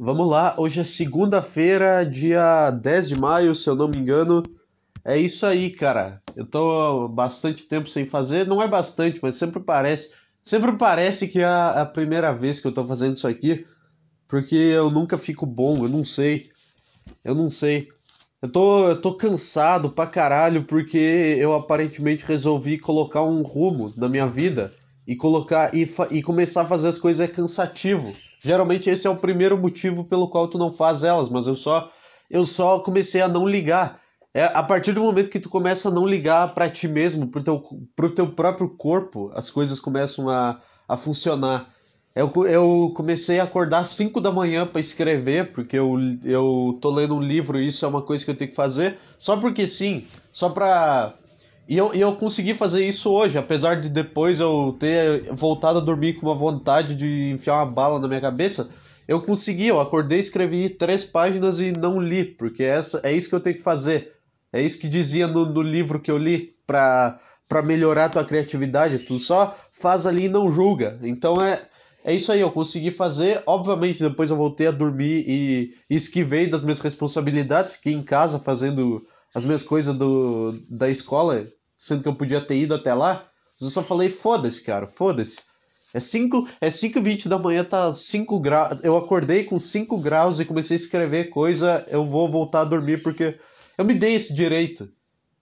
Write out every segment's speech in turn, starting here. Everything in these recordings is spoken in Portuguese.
vamos lá. Hoje é segunda-feira, dia 10 de maio, se eu não me engano. É isso aí, cara. Eu tô bastante tempo sem fazer, não é bastante, mas sempre parece. Sempre parece que é a primeira vez que eu tô fazendo isso aqui, porque eu nunca fico bom, eu não sei. Eu não sei. Eu tô, eu tô cansado pra caralho porque eu aparentemente resolvi colocar um rumo na minha vida e colocar e, e começar a fazer as coisas é cansativo. Geralmente esse é o primeiro motivo pelo qual tu não faz elas, mas eu só eu só comecei a não ligar. É a partir do momento que tu começa a não ligar para ti mesmo, pro teu, pro teu próprio corpo, as coisas começam a, a funcionar. Eu, eu comecei a acordar às 5 da manhã para escrever, porque eu, eu tô lendo um livro e isso é uma coisa que eu tenho que fazer, só porque sim, só pra e eu, eu consegui fazer isso hoje, apesar de depois eu ter voltado a dormir com uma vontade de enfiar uma bala na minha cabeça. Eu consegui, eu acordei, escrevi três páginas e não li, porque essa, é isso que eu tenho que fazer. É isso que dizia no, no livro que eu li para melhorar a tua criatividade. Tu só faz ali e não julga. Então é, é isso aí, eu consegui fazer. Obviamente, depois eu voltei a dormir e, e esquivei das minhas responsabilidades. Fiquei em casa fazendo as minhas coisas do, da escola, sendo que eu podia ter ido até lá. Mas eu só falei, foda-se, cara, foda-se. É 5 é 5 20 da manhã, tá 5 graus. Eu acordei com 5 graus e comecei a escrever coisa. Eu vou voltar a dormir porque eu me dei esse direito.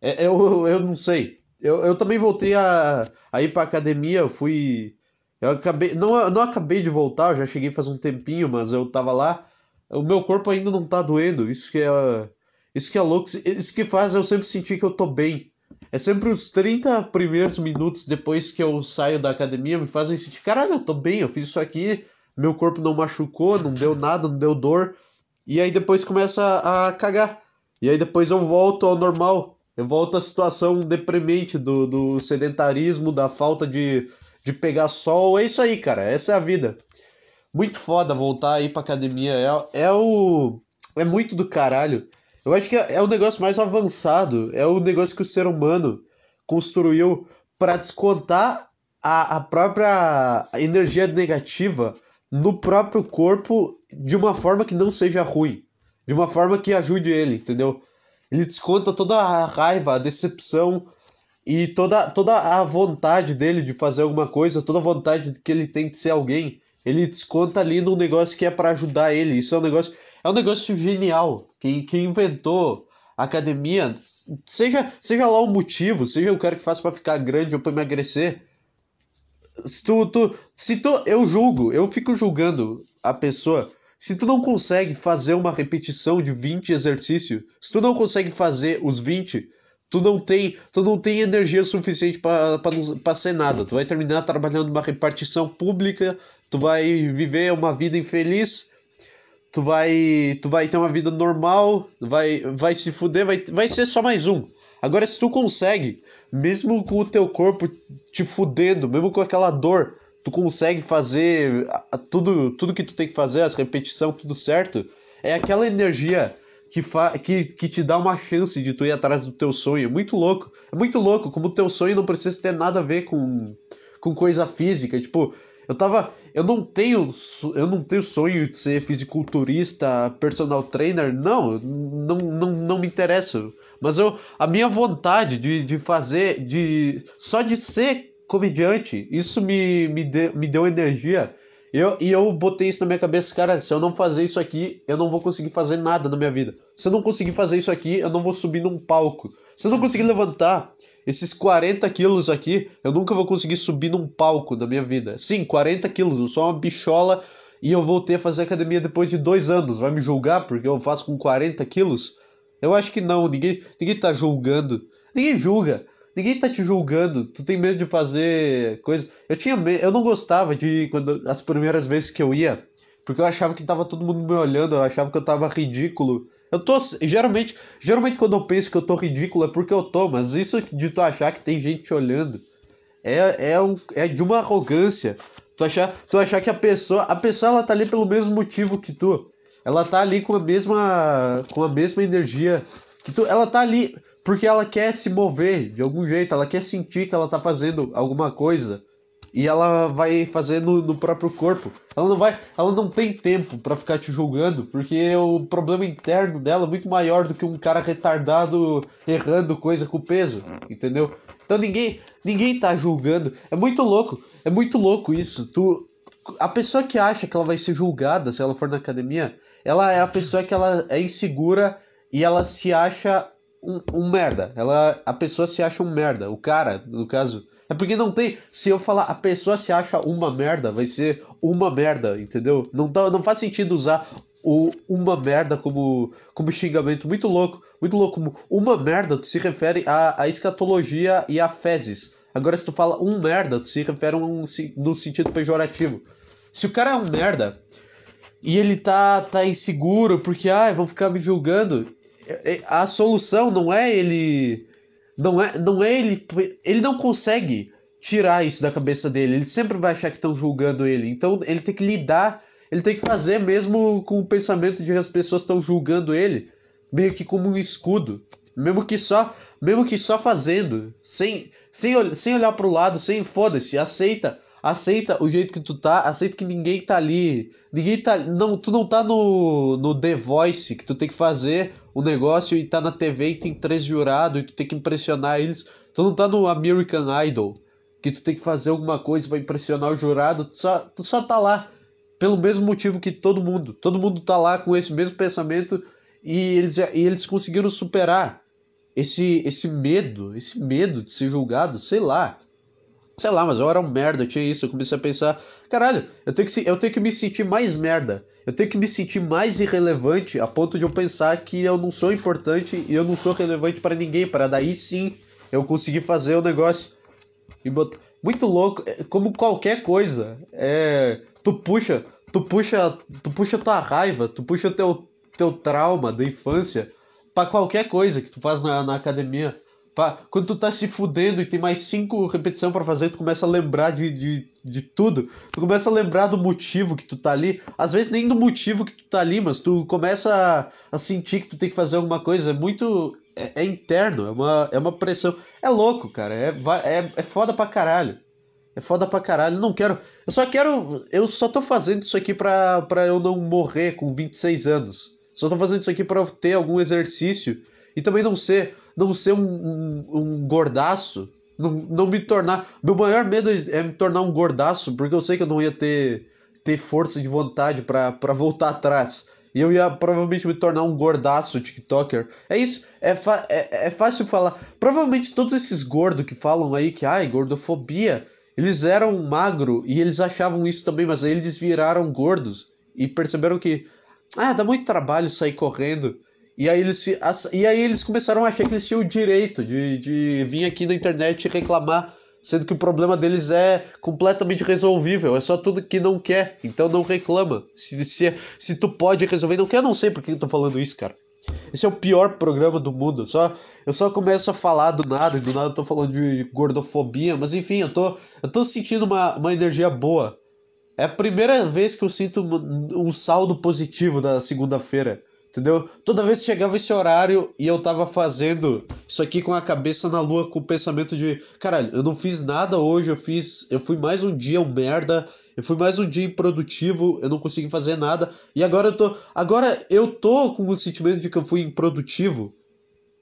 É, eu, eu não sei. Eu, eu também voltei a, a ir pra academia. Eu fui. Eu acabei. Não, não acabei de voltar, já cheguei faz um tempinho, mas eu tava lá. O meu corpo ainda não tá doendo. Isso que é. Isso que é louco. Isso que faz eu sempre sentir que eu tô bem. É sempre os 30 primeiros minutos depois que eu saio da academia me fazem sentir, caralho, eu tô bem, eu fiz isso aqui, meu corpo não machucou, não deu nada, não deu dor. E aí depois começa a cagar. E aí depois eu volto ao normal. Eu volto à situação deprimente do, do sedentarismo, da falta de, de pegar sol. É isso aí, cara. Essa é a vida. Muito foda voltar aí pra academia. É, é o. É muito do caralho. Eu acho que é, é o negócio mais avançado, é o negócio que o ser humano construiu para descontar a, a própria energia negativa no próprio corpo de uma forma que não seja ruim, de uma forma que ajude ele, entendeu? Ele desconta toda a raiva, a decepção e toda, toda a vontade dele de fazer alguma coisa, toda a vontade que ele tem de ser alguém, ele desconta ali num negócio que é para ajudar ele. Isso é um negócio é um negócio genial. Quem, quem inventou academia, seja, seja lá o motivo, seja o cara que faz para ficar grande ou para emagrecer. Se tu, tu, se tu, eu julgo, eu fico julgando a pessoa. Se tu não consegue fazer uma repetição de 20 exercícios, se tu não consegue fazer os 20, tu não tem, tu não tem energia suficiente para ser nada. Tu vai terminar trabalhando numa repartição pública, tu vai viver uma vida infeliz tu vai tu vai ter uma vida normal, vai vai se fuder, vai, vai ser só mais um. Agora se tu consegue, mesmo com o teu corpo te fudendo, mesmo com aquela dor, tu consegue fazer tudo tudo que tu tem que fazer, as repetições, tudo certo, é aquela energia que, fa que, que te dá uma chance de tu ir atrás do teu sonho. É muito louco. É muito louco como o teu sonho não precisa ter nada a ver com, com coisa física. Tipo, eu tava. Eu não tenho. Eu não tenho sonho de ser fisiculturista, personal trainer. Não, não, não, não me interessa. Mas eu. A minha vontade de, de fazer. de Só de ser comediante, isso me, me, de, me deu energia. Eu, e eu botei isso na minha cabeça, cara, se eu não fazer isso aqui, eu não vou conseguir fazer nada na minha vida. Se eu não conseguir fazer isso aqui, eu não vou subir num palco. Se eu não conseguir levantar esses 40 quilos aqui, eu nunca vou conseguir subir num palco na minha vida. Sim, 40 quilos, eu sou uma bichola e eu voltei a fazer academia depois de dois anos. Vai me julgar porque eu faço com 40 quilos? Eu acho que não, ninguém, ninguém tá julgando. Ninguém julga. Ninguém tá te julgando. Tu tem medo de fazer coisa. Eu tinha medo, eu não gostava de quando as primeiras vezes que eu ia, porque eu achava que tava todo mundo me olhando, eu achava que eu tava ridículo. Eu tô. Geralmente, geralmente quando eu penso que eu tô ridículo é porque eu tô, mas isso de tu achar que tem gente olhando é, é, um, é de uma arrogância. Tu achar, tu achar que a pessoa. A pessoa ela tá ali pelo mesmo motivo que tu. Ela tá ali com a mesma. com a mesma energia que tu. Ela tá ali porque ela quer se mover de algum jeito, ela quer sentir que ela tá fazendo alguma coisa. E ela vai fazer no, no, próprio corpo. Ela não vai, ela não tem tempo para ficar te julgando, porque o problema interno dela é muito maior do que um cara retardado errando coisa com peso, entendeu? Então ninguém, ninguém tá julgando. É muito louco, é muito louco isso. Tu, a pessoa que acha que ela vai ser julgada se ela for na academia, ela é a pessoa que ela é insegura e ela se acha um, um merda. Ela, a pessoa se acha um merda. O cara, no caso, é porque não tem. Se eu falar a pessoa se acha uma merda, vai ser uma merda, entendeu? Não, tá, não faz sentido usar o uma merda como, como xingamento. Muito louco, muito louco. Como uma merda, tu se refere à, à escatologia e a fezes. Agora, se tu fala um merda, tu se refere um, no sentido pejorativo. Se o cara é um merda e ele tá, tá inseguro porque, ah, vão ficar me julgando, a solução não é ele não é, não é ele. Ele não consegue tirar isso da cabeça dele. Ele sempre vai achar que estão julgando ele. Então ele tem que lidar, ele tem que fazer mesmo com o pensamento de que as pessoas estão julgando ele, meio que como um escudo. Mesmo que só, mesmo que só fazendo, sem, sem, sem olhar pro lado, sem foda-se, aceita aceita o jeito que tu tá, aceita que ninguém tá ali. Ninguém tá. Não, tu não tá no, no The Voice, que tu tem que fazer o negócio e tá na TV e tem três jurados e tu tem que impressionar eles. Tu não tá no American Idol, que tu tem que fazer alguma coisa para impressionar o jurado. Tu só, tu só tá lá. Pelo mesmo motivo que todo mundo. Todo mundo tá lá com esse mesmo pensamento e eles, e eles conseguiram superar esse, esse medo, esse medo de ser julgado, sei lá. Sei lá, mas eu era um merda, tinha isso. Eu comecei a pensar: caralho, eu tenho, que, eu tenho que me sentir mais merda. Eu tenho que me sentir mais irrelevante a ponto de eu pensar que eu não sou importante e eu não sou relevante para ninguém. Para daí sim eu conseguir fazer o negócio. E bot... Muito louco, é, como qualquer coisa. É. Tu puxa, tu puxa, tu puxa tua raiva, tu puxa teu, teu trauma da infância para qualquer coisa que tu faz na, na academia. Quando tu tá se fudendo e tem mais cinco repetições para fazer, tu começa a lembrar de, de, de tudo. Tu começa a lembrar do motivo que tu tá ali. Às vezes nem do motivo que tu tá ali, mas tu começa a, a sentir que tu tem que fazer alguma coisa. É muito. É, é, interno, é uma, é uma pressão. É louco, cara. É, é, é foda pra caralho. É foda pra caralho. Não quero. Eu só quero. Eu só tô fazendo isso aqui pra, pra eu não morrer com 26 anos. Só tô fazendo isso aqui pra ter algum exercício e também não ser não ser um, um, um gordaço, não, não me tornar. Meu maior medo é me tornar um gordaço, porque eu sei que eu não ia ter, ter força de vontade para voltar atrás. E eu ia provavelmente me tornar um gordaço TikToker. É isso, é, é, é fácil falar. Provavelmente todos esses gordos que falam aí que, ai, gordofobia, eles eram magro e eles achavam isso também, mas aí eles viraram gordos e perceberam que, ah, dá muito trabalho sair correndo. E aí eles, e aí eles começaram a achar que eles tinham o direito de, de vir aqui na internet e reclamar, sendo que o problema deles é completamente resolvível, é só tudo que não quer, então não reclama. Se, se, se tu pode resolver, não quer, não sei por que eu tô falando isso, cara. Esse é o pior programa do mundo. Só, eu só começo a falar do nada, e do nada eu tô falando de gordofobia, mas enfim, eu tô, eu tô sentindo uma, uma energia boa. É a primeira vez que eu sinto um saldo positivo da segunda-feira. Entendeu? Toda vez que chegava esse horário e eu tava fazendo isso aqui com a cabeça na lua, com o pensamento de, caralho, eu não fiz nada hoje, eu fiz, eu fui mais um dia um merda, eu fui mais um dia improdutivo, eu não consegui fazer nada. E agora eu tô, agora eu tô com o sentimento de que eu fui improdutivo.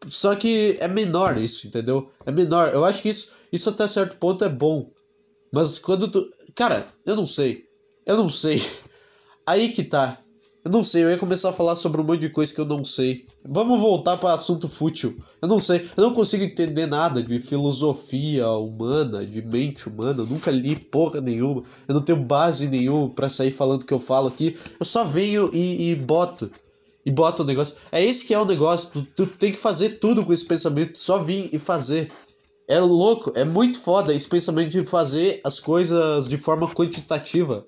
Só que é menor isso, entendeu? É menor. Eu acho que isso, isso até certo ponto é bom. Mas quando tu, cara, eu não sei. Eu não sei. Aí que tá. Eu não sei, eu ia começar a falar sobre um monte de coisa que eu não sei. Vamos voltar para assunto fútil. Eu não sei, eu não consigo entender nada de filosofia humana, de mente humana. Eu nunca li porra nenhuma. Eu não tenho base nenhuma para sair falando o que eu falo aqui. Eu só venho e, e boto. E boto o negócio. É esse que é o negócio. Tu, tu tem que fazer tudo com esse pensamento. Só vir e fazer. É louco, é muito foda esse pensamento de fazer as coisas de forma quantitativa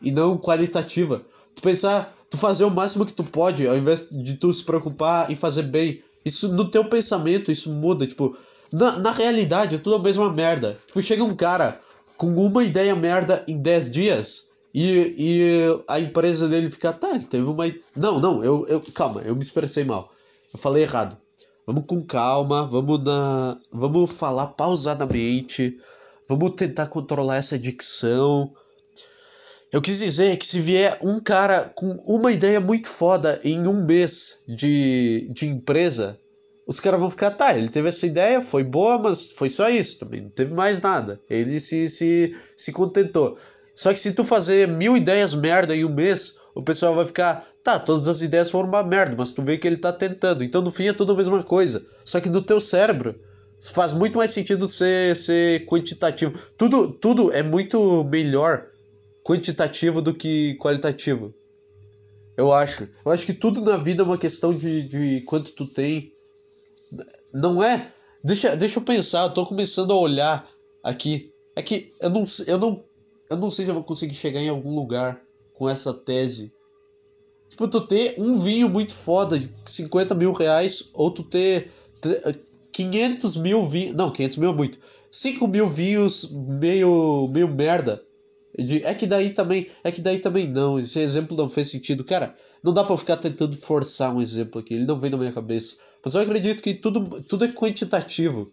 e não qualitativa. Tu pensar, tu fazer o máximo que tu pode, ao invés de tu se preocupar em fazer bem. Isso no teu pensamento, isso muda, tipo, na, na realidade é tudo a mesma merda. Tipo, chega um cara com uma ideia merda em 10 dias e, e a empresa dele fica, tá, ele teve uma. Não, não, eu, eu. Calma, eu me expressei mal. Eu falei errado. Vamos com calma, vamos na. Vamos falar pausadamente. Vamos tentar controlar essa dicção. Eu quis dizer que se vier um cara com uma ideia muito foda em um mês de, de empresa, os caras vão ficar, tá, ele teve essa ideia, foi boa, mas foi só isso também, não teve mais nada. Ele se, se, se contentou. Só que se tu fazer mil ideias merda em um mês, o pessoal vai ficar, tá, todas as ideias foram uma merda, mas tu vê que ele tá tentando. Então no fim é tudo a mesma coisa. Só que no teu cérebro faz muito mais sentido ser, ser quantitativo. Tudo, tudo é muito melhor quantitativo do que qualitativo. Eu acho. Eu acho que tudo na vida é uma questão de, de quanto tu tem. Não é. Deixa, deixa eu pensar, eu tô começando a olhar aqui. É que eu não, eu não eu não sei se eu vou conseguir chegar em algum lugar com essa tese. Tipo, tu ter um vinho muito foda de 50 mil reais, ou tu ter 500 mil vinhos. Não, 500 mil é muito. 5 mil vinhos meio, meio merda. De, é que daí também. É que daí também não. Esse exemplo não fez sentido. Cara, não dá pra ficar tentando forçar um exemplo aqui. Ele não vem na minha cabeça. Mas eu acredito que tudo, tudo é quantitativo.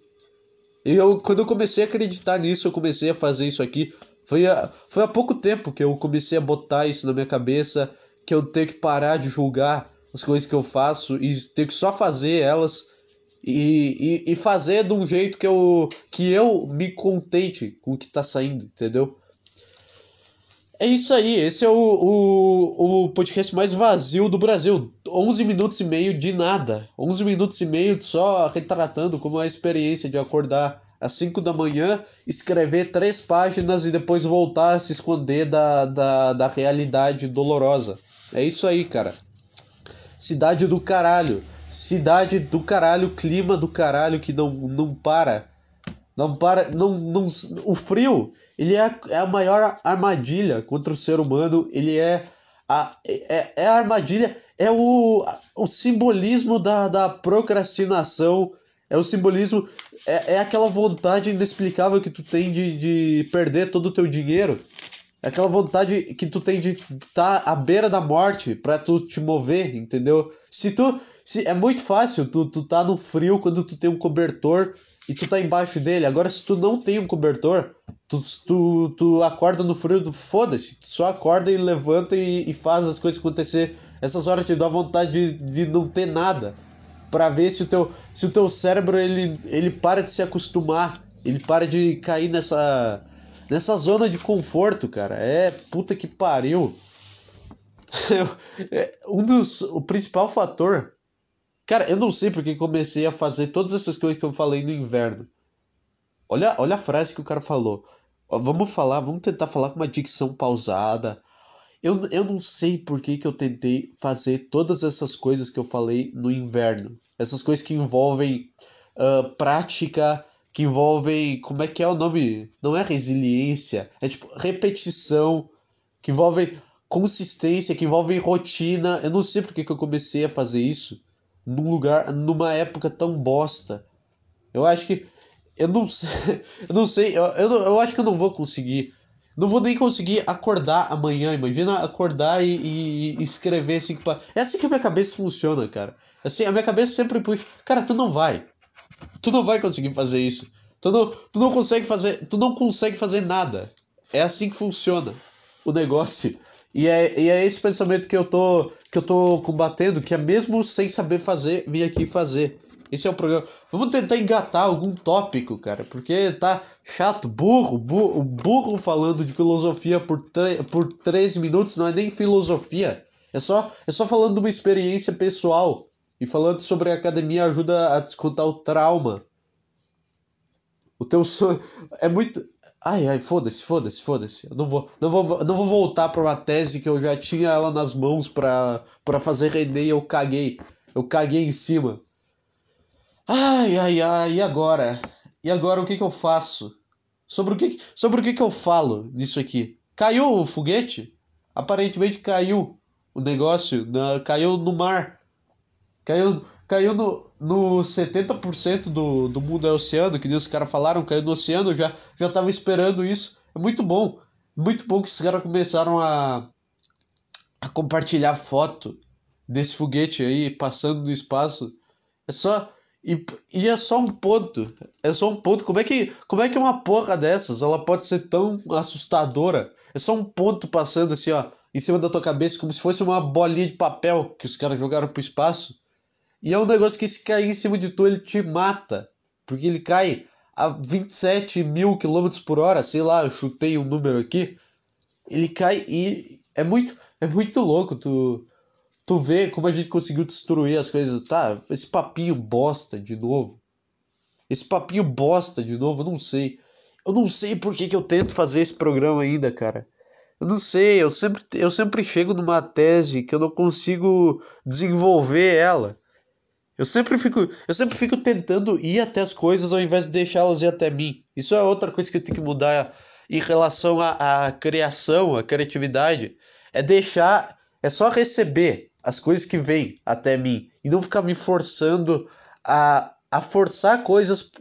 E eu, quando eu comecei a acreditar nisso, eu comecei a fazer isso aqui. Foi, a, foi há pouco tempo que eu comecei a botar isso na minha cabeça, que eu tenho que parar de julgar as coisas que eu faço e ter que só fazer elas e, e, e fazer de um jeito que eu, que eu me contente com o que tá saindo, entendeu? É isso aí, esse é o, o, o podcast mais vazio do Brasil. 11 minutos e meio de nada. 11 minutos e meio só retratando como é a experiência de acordar às 5 da manhã, escrever três páginas e depois voltar a se esconder da, da, da realidade dolorosa. É isso aí, cara. Cidade do caralho. Cidade do caralho, clima do caralho que não, não para. Não para. Não, não, o frio, ele é, é a maior armadilha contra o ser humano. Ele é a, é, é a armadilha, é o, o simbolismo da, da procrastinação é o simbolismo, é, é aquela vontade inexplicável que tu tem de, de perder todo o teu dinheiro. É aquela vontade que tu tem de estar tá à beira da morte para tu te mover, entendeu? Se tu. Se, é muito fácil tu, tu tá no frio quando tu tem um cobertor e tu tá embaixo dele. Agora, se tu não tem um cobertor, tu, tu, tu acorda no frio, foda-se. Tu só acorda e levanta e, e faz as coisas acontecer. Essas horas te dá vontade de, de não ter nada para ver se o teu se o teu cérebro ele, ele para de se acostumar, ele para de cair nessa nessa zona de conforto, cara. É puta que pariu. É, um dos o principal fator Cara, eu não sei porque comecei a fazer todas essas coisas que eu falei no inverno. Olha, olha a frase que o cara falou. Vamos falar, vamos tentar falar com uma dicção pausada, eu, eu não sei por que, que eu tentei fazer todas essas coisas que eu falei no inverno. Essas coisas que envolvem uh, prática, que envolvem. Como é que é o nome? Não é resiliência, é tipo repetição, que envolvem consistência, que envolvem rotina. Eu não sei por que, que eu comecei a fazer isso num lugar, numa época tão bosta. Eu acho que. Eu não sei. Eu não sei. Eu, eu, eu acho que eu não vou conseguir não vou nem conseguir acordar amanhã. Imagina acordar e, e, escrever assim. É assim que a minha cabeça funciona, cara. Assim, a minha cabeça sempre puxa. Cara, tu não vai. Tu não vai conseguir fazer isso. Tu não, tu não consegue fazer. Tu não consegue fazer nada. É assim que funciona o negócio. E é, e é esse pensamento que eu tô que eu tô combatendo, que é mesmo sem saber fazer, vir aqui fazer. Esse é o programa. Vamos tentar engatar algum tópico, cara, porque tá chato. Burro, burro, burro falando de filosofia por, por 13 minutos não é nem filosofia. É só, é só falando de uma experiência pessoal. E falando sobre a academia ajuda a descontar o trauma. O teu sonho. É muito. Ai, ai, foda-se, foda-se, foda-se. Eu não vou, não vou, não vou voltar para uma tese que eu já tinha ela nas mãos para fazer render e eu caguei. Eu caguei em cima. Ai, ai, ai, e agora? E agora o que, que eu faço? Sobre o que, sobre o que, que eu falo nisso aqui? Caiu o foguete? Aparentemente caiu o negócio, na, caiu no mar. Caiu, caiu no, no 70% do, do mundo é oceano, que nem os caras falaram, caiu no oceano, eu já, já tava esperando isso. É muito bom. Muito bom que os caras começaram a, a compartilhar foto desse foguete aí passando no espaço. É só E, e é só um ponto. É só um ponto. Como é, que, como é que uma porra dessas ela pode ser tão assustadora? É só um ponto passando assim, ó, em cima da tua cabeça, como se fosse uma bolinha de papel que os caras jogaram pro espaço. E é um negócio que se cair em cima de tu, ele te mata. Porque ele cai a 27 mil quilômetros por hora, sei lá, eu chutei um número aqui. Ele cai e é muito, é muito louco tu, tu vê como a gente conseguiu destruir as coisas. Tá, esse papinho bosta de novo. Esse papinho bosta de novo, eu não sei. Eu não sei por que, que eu tento fazer esse programa ainda, cara. Eu não sei, eu sempre, eu sempre chego numa tese que eu não consigo desenvolver ela. Eu sempre fico, eu sempre fico tentando ir até as coisas ao invés de deixá-las ir até mim. Isso é outra coisa que eu tenho que mudar em relação à, à criação, à criatividade. É deixar, é só receber as coisas que vêm até mim e não ficar me forçando a, a forçar coisas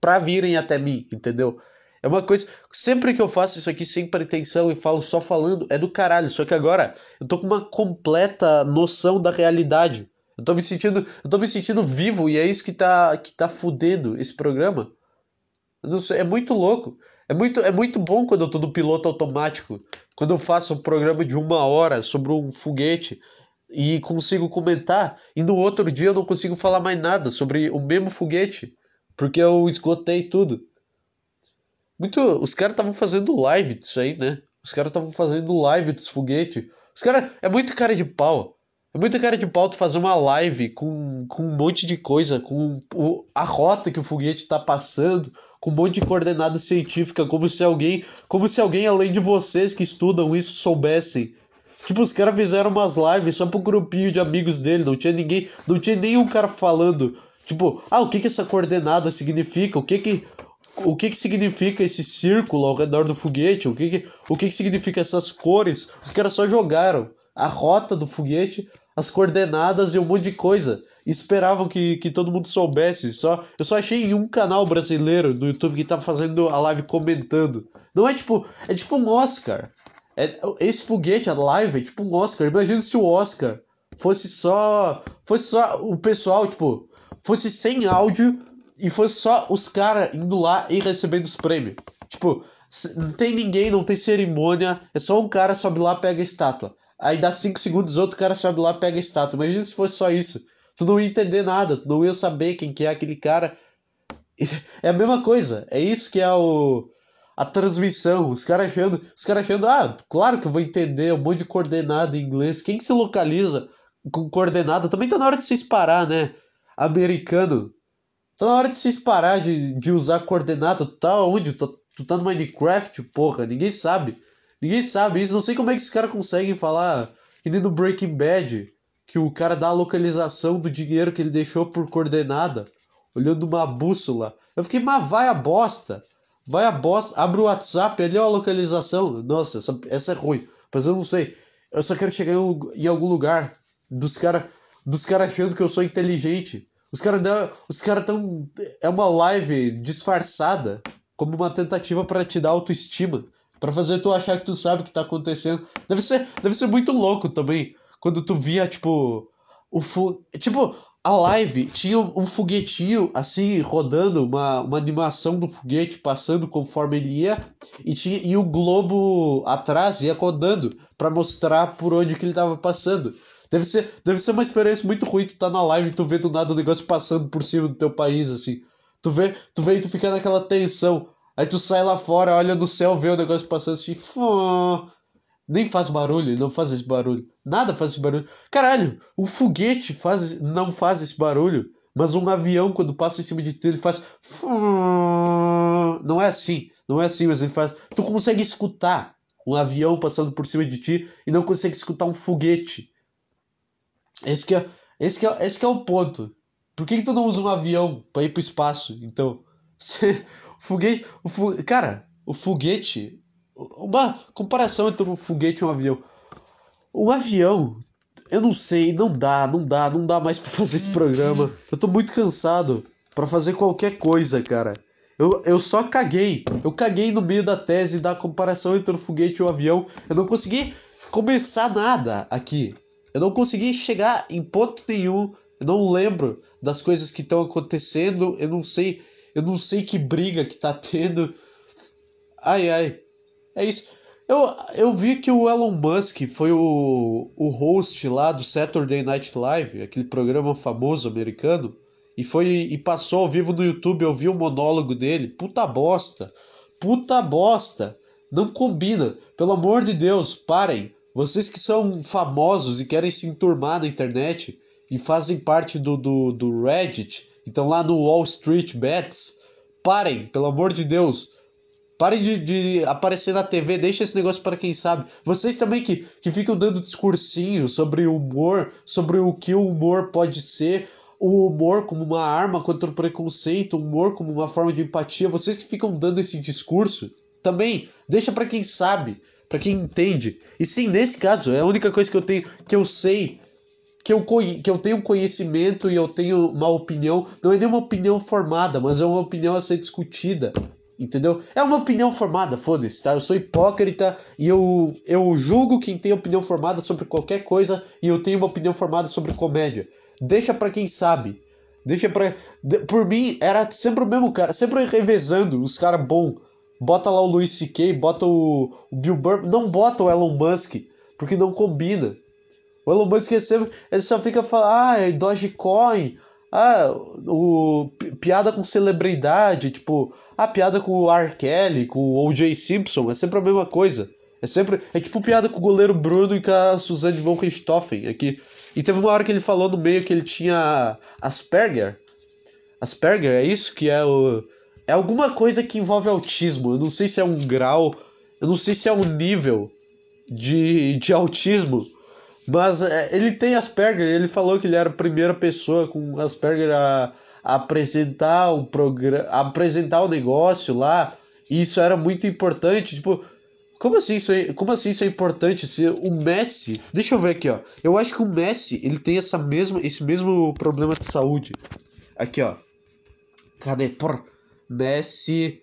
para virem até mim, entendeu? É uma coisa. Sempre que eu faço isso aqui sem pretensão e falo só falando, é do caralho. Só que agora eu tô com uma completa noção da realidade. Eu tô me sentindo, eu tô me sentindo vivo e é isso que tá, que tá fudendo esse programa. sei, é muito louco. É muito, é muito bom quando eu tô no piloto automático. Quando eu faço um programa de uma hora sobre um foguete e consigo comentar, e no outro dia eu não consigo falar mais nada sobre o mesmo foguete, porque eu esgotei tudo. Muito, os caras estavam fazendo live disso aí, né? Os caras estavam fazendo live desse foguete. Os caras é muito cara de pau. É muito cara de pau tu fazer uma live com, com um monte de coisa, com o, a rota que o foguete está passando, com um monte de coordenada científica, como se alguém, como se alguém além de vocês que estudam isso soubessem. Tipo, os caras fizeram umas lives só pro grupinho de amigos dele, não tinha ninguém, não tinha nenhum cara falando, tipo, ah, o que que essa coordenada significa? O que que o que que significa esse círculo ao redor do foguete? O que que, o que que significa essas cores? Os caras só jogaram a rota do foguete as coordenadas e um monte de coisa. Esperavam que, que todo mundo soubesse. Só, eu só achei em um canal brasileiro no YouTube que tava fazendo a live comentando. Não é tipo. É tipo um Oscar. É, esse foguete, a live, é tipo um Oscar. Imagina se o Oscar fosse só. Fosse só o pessoal, tipo. Fosse sem áudio e fosse só os caras indo lá e recebendo os prêmios. Tipo, não tem ninguém, não tem cerimônia. É só um cara sobe lá pega a estátua. Aí dá 5 segundos, outro cara sobe lá pega a estátua. Imagina se fosse só isso. Tu não ia entender nada, tu não ia saber quem que é aquele cara. É a mesma coisa. É isso que é o a transmissão. Os caras achando, os caras achando, ah, claro que eu vou entender um monte de coordenada em inglês. Quem que se localiza com coordenada? Também tá na hora de vocês parar, né? Americano. Tá na hora de vocês parar de, de usar coordenada. Tu tá onde? Tu, tu tá no Minecraft, porra. Ninguém sabe. Ninguém sabe isso. Não sei como é que os caras conseguem falar que nem no Breaking Bad, que o cara dá a localização do dinheiro que ele deixou por coordenada, olhando uma bússola. Eu fiquei, mas vai a bosta. Vai a bosta. Abre o WhatsApp, ali ó a localização. Nossa, essa, essa é ruim. Mas eu não sei. Eu só quero chegar em, em algum lugar dos caras dos cara achando que eu sou inteligente. Os caras os cara tão. É uma live disfarçada como uma tentativa para te dar autoestima para fazer tu achar que tu sabe o que tá acontecendo. Deve ser, deve ser muito louco também quando tu via tipo o fu tipo a live tinha um foguetinho assim rodando uma, uma animação do foguete passando conforme ele ia e tinha e o globo atrás ia rodando para mostrar por onde que ele tava passando. Deve ser, deve ser uma experiência muito ruim tu tá na live e tu vê do nada o negócio passando por cima do teu país assim. Tu vê, tu vê e tu fica naquela tensão. Aí tu sai lá fora, olha no céu, vê o negócio passando assim. Fô, nem faz barulho, não faz esse barulho. Nada faz esse barulho. Caralho, um foguete faz, não faz esse barulho. Mas um avião, quando passa em cima de ti, ele faz. Não é assim. Não é assim, mas ele faz. Tu consegue escutar um avião passando por cima de ti e não consegue escutar um foguete. Esse que é, esse que é, esse que é o ponto. Por que, que tu não usa um avião para ir pro espaço? Então, Foguete. O fu... Cara, o foguete. Uma comparação entre um foguete e um avião. Um avião, eu não sei, não dá, não dá, não dá mais para fazer esse programa. Eu tô muito cansado para fazer qualquer coisa, cara. Eu, eu só caguei. Eu caguei no meio da tese da comparação entre o foguete e o avião. Eu não consegui começar nada aqui. Eu não consegui chegar em ponto nenhum. Eu não lembro das coisas que estão acontecendo, eu não sei, eu não sei que briga que tá tendo. Ai ai. É isso. Eu, eu vi que o Elon Musk foi o, o host lá do Saturday Night Live, aquele programa famoso americano, e foi e passou ao vivo no YouTube, eu vi o monólogo dele. Puta bosta. Puta bosta. Não combina. Pelo amor de Deus, parem. Vocês que são famosos e querem se enturmar na internet e fazem parte do, do, do Reddit, então lá no Wall Street Bets, parem, pelo amor de Deus. Parem de, de aparecer na TV, deixa esse negócio para quem sabe. Vocês também que, que ficam dando discursinho sobre humor, sobre o que o humor pode ser, o humor como uma arma contra o preconceito, o humor como uma forma de empatia. Vocês que ficam dando esse discurso, também deixa para quem sabe para quem entende. E sim, nesse caso, é a única coisa que eu tenho, que eu sei, que eu, que eu tenho conhecimento e eu tenho uma opinião. Não é nem uma opinião formada, mas é uma opinião a ser discutida. Entendeu? É uma opinião formada, foda-se, tá? Eu sou hipócrita e eu, eu julgo quem tem opinião formada sobre qualquer coisa e eu tenho uma opinião formada sobre comédia. Deixa para quem sabe. Deixa pra. Por mim, era sempre o mesmo cara, sempre revezando os caras bons Bota lá o Luis C.K., bota o, o Bill Burr, não bota o Elon Musk, porque não combina. O Elon Musk é sempre, ele só fica falando, ah, é Dogecoin, ah, o, piada com celebridade, tipo, ah, piada com o R. Kelly, com o O.J. Simpson, é sempre a mesma coisa. É sempre, é tipo piada com o goleiro Bruno e com a Suzanne von Richthofen aqui. E teve uma hora que ele falou no meio que ele tinha Asperger. Asperger, é isso que é o é alguma coisa que envolve autismo. Eu não sei se é um grau, eu não sei se é um nível de, de autismo, mas é, ele tem Asperger. Ele falou que ele era a primeira pessoa com Asperger a, a apresentar o programa, apresentar o negócio lá. E isso era muito importante. Tipo, como assim isso é, como assim isso é importante? Se o Messi, deixa eu ver aqui, ó. Eu acho que o Messi ele tem essa mesma, esse mesmo problema de saúde. Aqui, ó. Cadê? Porra. Messi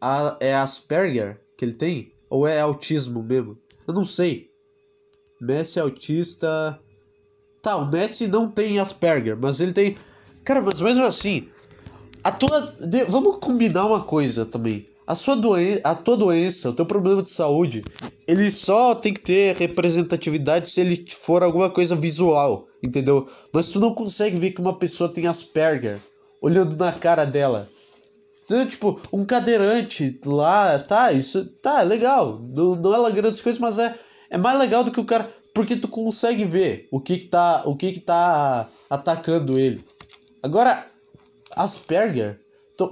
a, é Asperger que ele tem? Ou é autismo mesmo? Eu não sei. Messi é autista. Tá, o Messi não tem Asperger, mas ele tem. Cara, mas mesmo assim. A tua. Vamos combinar uma coisa também. A sua doença, a tua doença, o teu problema de saúde, ele só tem que ter representatividade se ele for alguma coisa visual, entendeu? Mas tu não consegue ver que uma pessoa tem Asperger olhando na cara dela. Então, tipo, um cadeirante lá, tá, isso tá, legal. Não, não é lá grandes coisas, mas é, é mais legal do que o cara. Porque tu consegue ver o que que tá, o que que tá atacando ele. Agora, Asperger,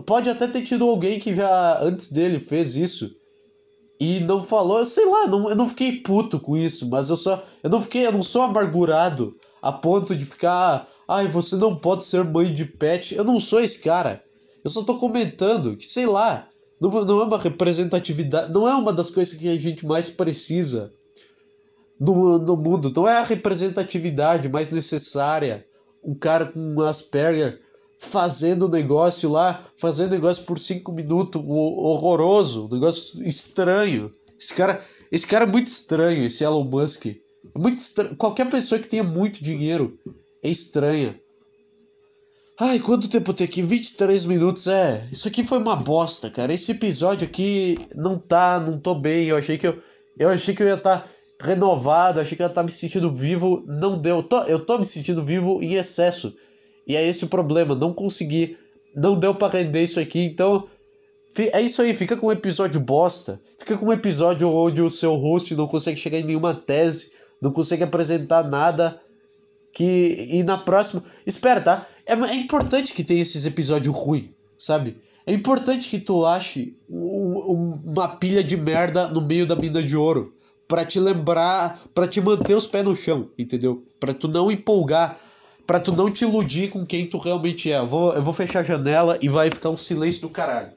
pode até ter tido alguém que já antes dele fez isso e não falou, sei lá, não, eu não fiquei puto com isso, mas eu só, eu não fiquei, eu não sou amargurado a ponto de ficar, ai, você não pode ser mãe de pet. Eu não sou esse cara. Eu só tô comentando que, sei lá, não, não é uma representatividade, não é uma das coisas que a gente mais precisa no, no mundo. Não é a representatividade mais necessária. Um cara com um Asperger fazendo negócio lá, fazendo negócio por cinco minutos, horroroso, negócio estranho. Esse cara, esse cara é muito estranho, esse Elon Musk. É muito estranho. Qualquer pessoa que tenha muito dinheiro é estranha. Ai, quanto tempo tem aqui? 23 minutos, é. Isso aqui foi uma bosta, cara. Esse episódio aqui não tá, não tô bem. Eu achei que eu, eu achei que eu ia estar tá renovado, achei que estar tá me sentindo vivo. Não deu. Eu tô, eu tô me sentindo vivo em excesso. E é esse o problema, não consegui. Não deu para render isso aqui, então é isso aí, fica com um episódio bosta. Fica com um episódio onde o seu host não consegue chegar em nenhuma tese, não consegue apresentar nada que e na próxima, espera, tá? É, é importante que tenha esses episódios ruins, sabe? É importante que tu ache um, um, uma pilha de merda no meio da mina de ouro para te lembrar, para te manter os pés no chão, entendeu? Para tu não empolgar, para tu não te iludir com quem tu realmente é. Eu vou, eu vou fechar a janela e vai ficar um silêncio do caralho.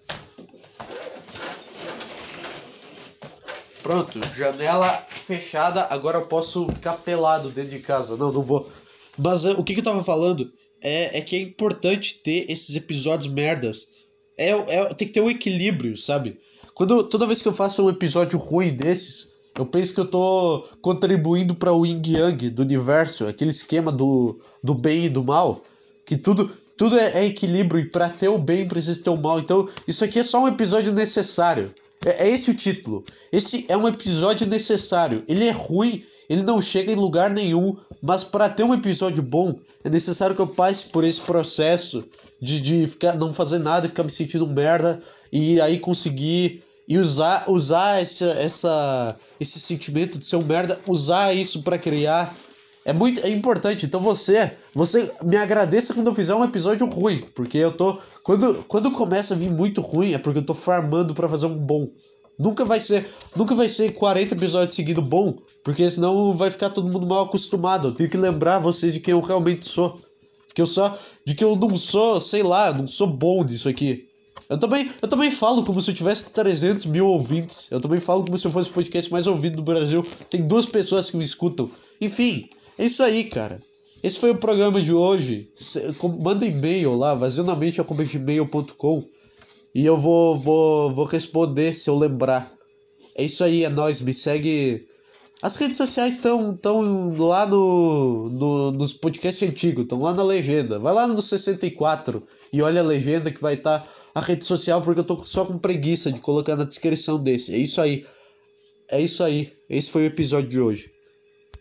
Pronto, janela fechada, agora eu posso ficar pelado dentro de casa. Não, não vou. Mas uh, o que, que eu tava falando é, é que é importante ter esses episódios merdas. É, é, tem que ter um equilíbrio, sabe? Quando, toda vez que eu faço um episódio ruim desses, eu penso que eu tô contribuindo para o yin yang do universo, aquele esquema do, do bem e do mal. que tudo tudo é, é equilíbrio e para ter o bem precisa ter o mal. Então, isso aqui é só um episódio necessário. É, é esse o título. Esse é um episódio necessário. Ele é ruim, ele não chega em lugar nenhum, mas para ter um episódio bom, é necessário que eu passe por esse processo de, de ficar, não fazer nada e ficar me sentindo merda e aí conseguir e usar usar essa, essa esse sentimento de ser um merda, usar isso para criar é muito é importante. Então você, você me agradeça quando eu fizer um episódio ruim, porque eu tô quando quando começa a vir muito ruim é porque eu tô farmando para fazer um bom. Nunca vai ser, nunca vai ser 40 episódios seguidos bom, porque senão vai ficar todo mundo mal acostumado. Eu tenho que lembrar vocês de quem eu realmente sou. Que eu só, de que eu não sou, sei lá, não sou bom nisso aqui. Eu também, eu também falo como se eu tivesse 300 mil ouvintes. Eu também falo como se eu fosse o podcast mais ouvido do Brasil. Tem duas pessoas que me escutam. Enfim, é isso aí, cara. Esse foi o programa de hoje. Manda e-mail lá, vazionamente.com e eu vou, vou, vou responder se eu lembrar. É isso aí, é nóis. Me segue. As redes sociais estão tão lá no, no, nos podcasts antigos, estão lá na legenda. Vai lá no 64 e olha a legenda que vai estar tá a rede social, porque eu tô só com preguiça de colocar na descrição desse. É isso aí. É isso aí. Esse foi o episódio de hoje.